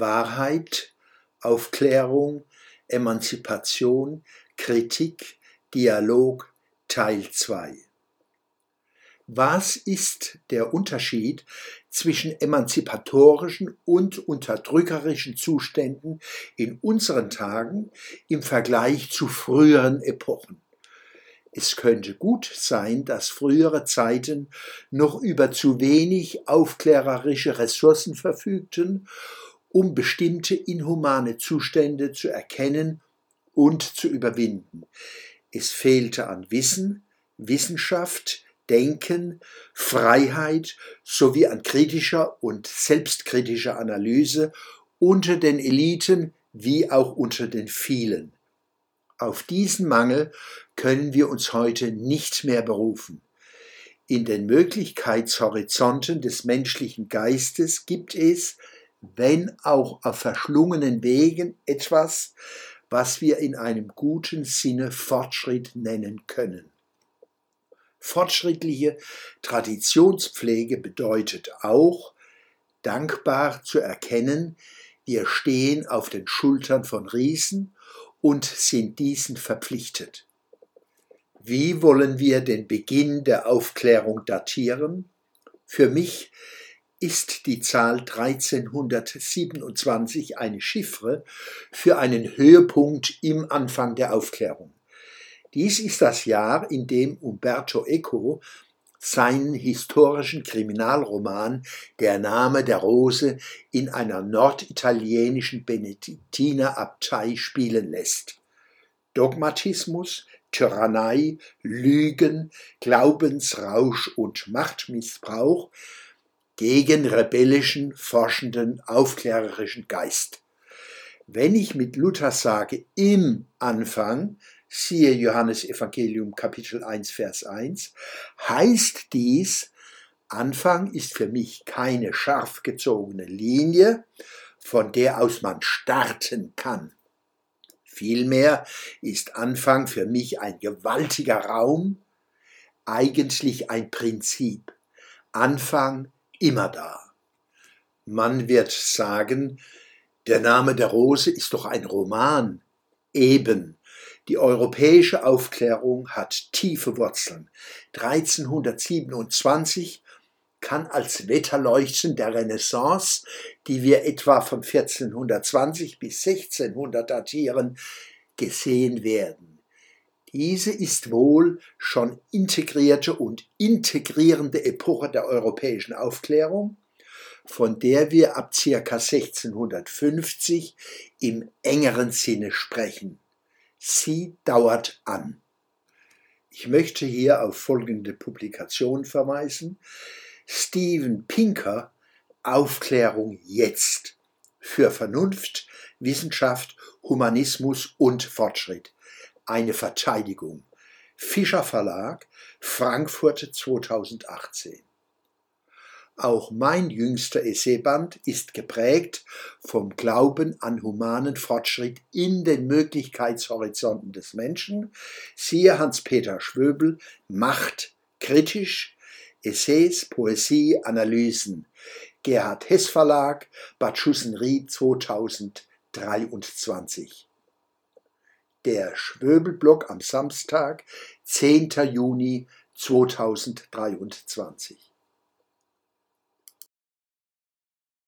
Wahrheit, Aufklärung, Emanzipation, Kritik, Dialog Teil 2. Was ist der Unterschied zwischen emanzipatorischen und unterdrückerischen Zuständen in unseren Tagen im Vergleich zu früheren Epochen? Es könnte gut sein, dass frühere Zeiten noch über zu wenig aufklärerische Ressourcen verfügten, um bestimmte inhumane Zustände zu erkennen und zu überwinden. Es fehlte an Wissen, Wissenschaft, Denken, Freiheit sowie an kritischer und selbstkritischer Analyse unter den Eliten wie auch unter den vielen. Auf diesen Mangel können wir uns heute nicht mehr berufen. In den Möglichkeitshorizonten des menschlichen Geistes gibt es, wenn auch auf verschlungenen Wegen, etwas, was wir in einem guten Sinne Fortschritt nennen können. Fortschrittliche Traditionspflege bedeutet auch, dankbar zu erkennen, wir stehen auf den Schultern von Riesen und sind diesen verpflichtet. Wie wollen wir den Beginn der Aufklärung datieren? Für mich ist die Zahl 1327 eine Chiffre für einen Höhepunkt im Anfang der Aufklärung. Dies ist das Jahr, in dem Umberto Eco seinen historischen Kriminalroman Der Name der Rose in einer norditalienischen Benediktinerabtei spielen lässt. Dogmatismus, Tyrannei, Lügen, Glaubensrausch und Machtmissbrauch gegen rebellischen, forschenden, aufklärerischen Geist. Wenn ich mit Luther sage im Anfang, siehe Johannes Evangelium Kapitel 1 Vers 1, heißt dies, Anfang ist für mich keine scharf gezogene Linie, von der aus man starten kann. Vielmehr ist Anfang für mich ein gewaltiger Raum, eigentlich ein Prinzip. Anfang immer da. Man wird sagen, der Name der Rose ist doch ein Roman. Eben. Die europäische Aufklärung hat tiefe Wurzeln. 1327 kann als Wetterleuchten der Renaissance, die wir etwa von 1420 bis 1600 datieren, gesehen werden. Diese ist wohl schon integrierte und integrierende Epoche der europäischen Aufklärung, von der wir ab ca. 1650 im engeren Sinne sprechen. Sie dauert an. Ich möchte hier auf folgende Publikation verweisen. Steven Pinker Aufklärung jetzt für Vernunft, Wissenschaft, Humanismus und Fortschritt. Eine Verteidigung. Fischer Verlag, Frankfurt 2018. Auch mein jüngster Essayband ist geprägt vom Glauben an humanen Fortschritt in den Möglichkeitshorizonten des Menschen. Siehe Hans-Peter Schwöbel, Macht kritisch, Essays, Poesie, Analysen. Gerhard Hess Verlag, Bad Schussenried 2023. Der Schwöbelblock am Samstag, 10. Juni 2023.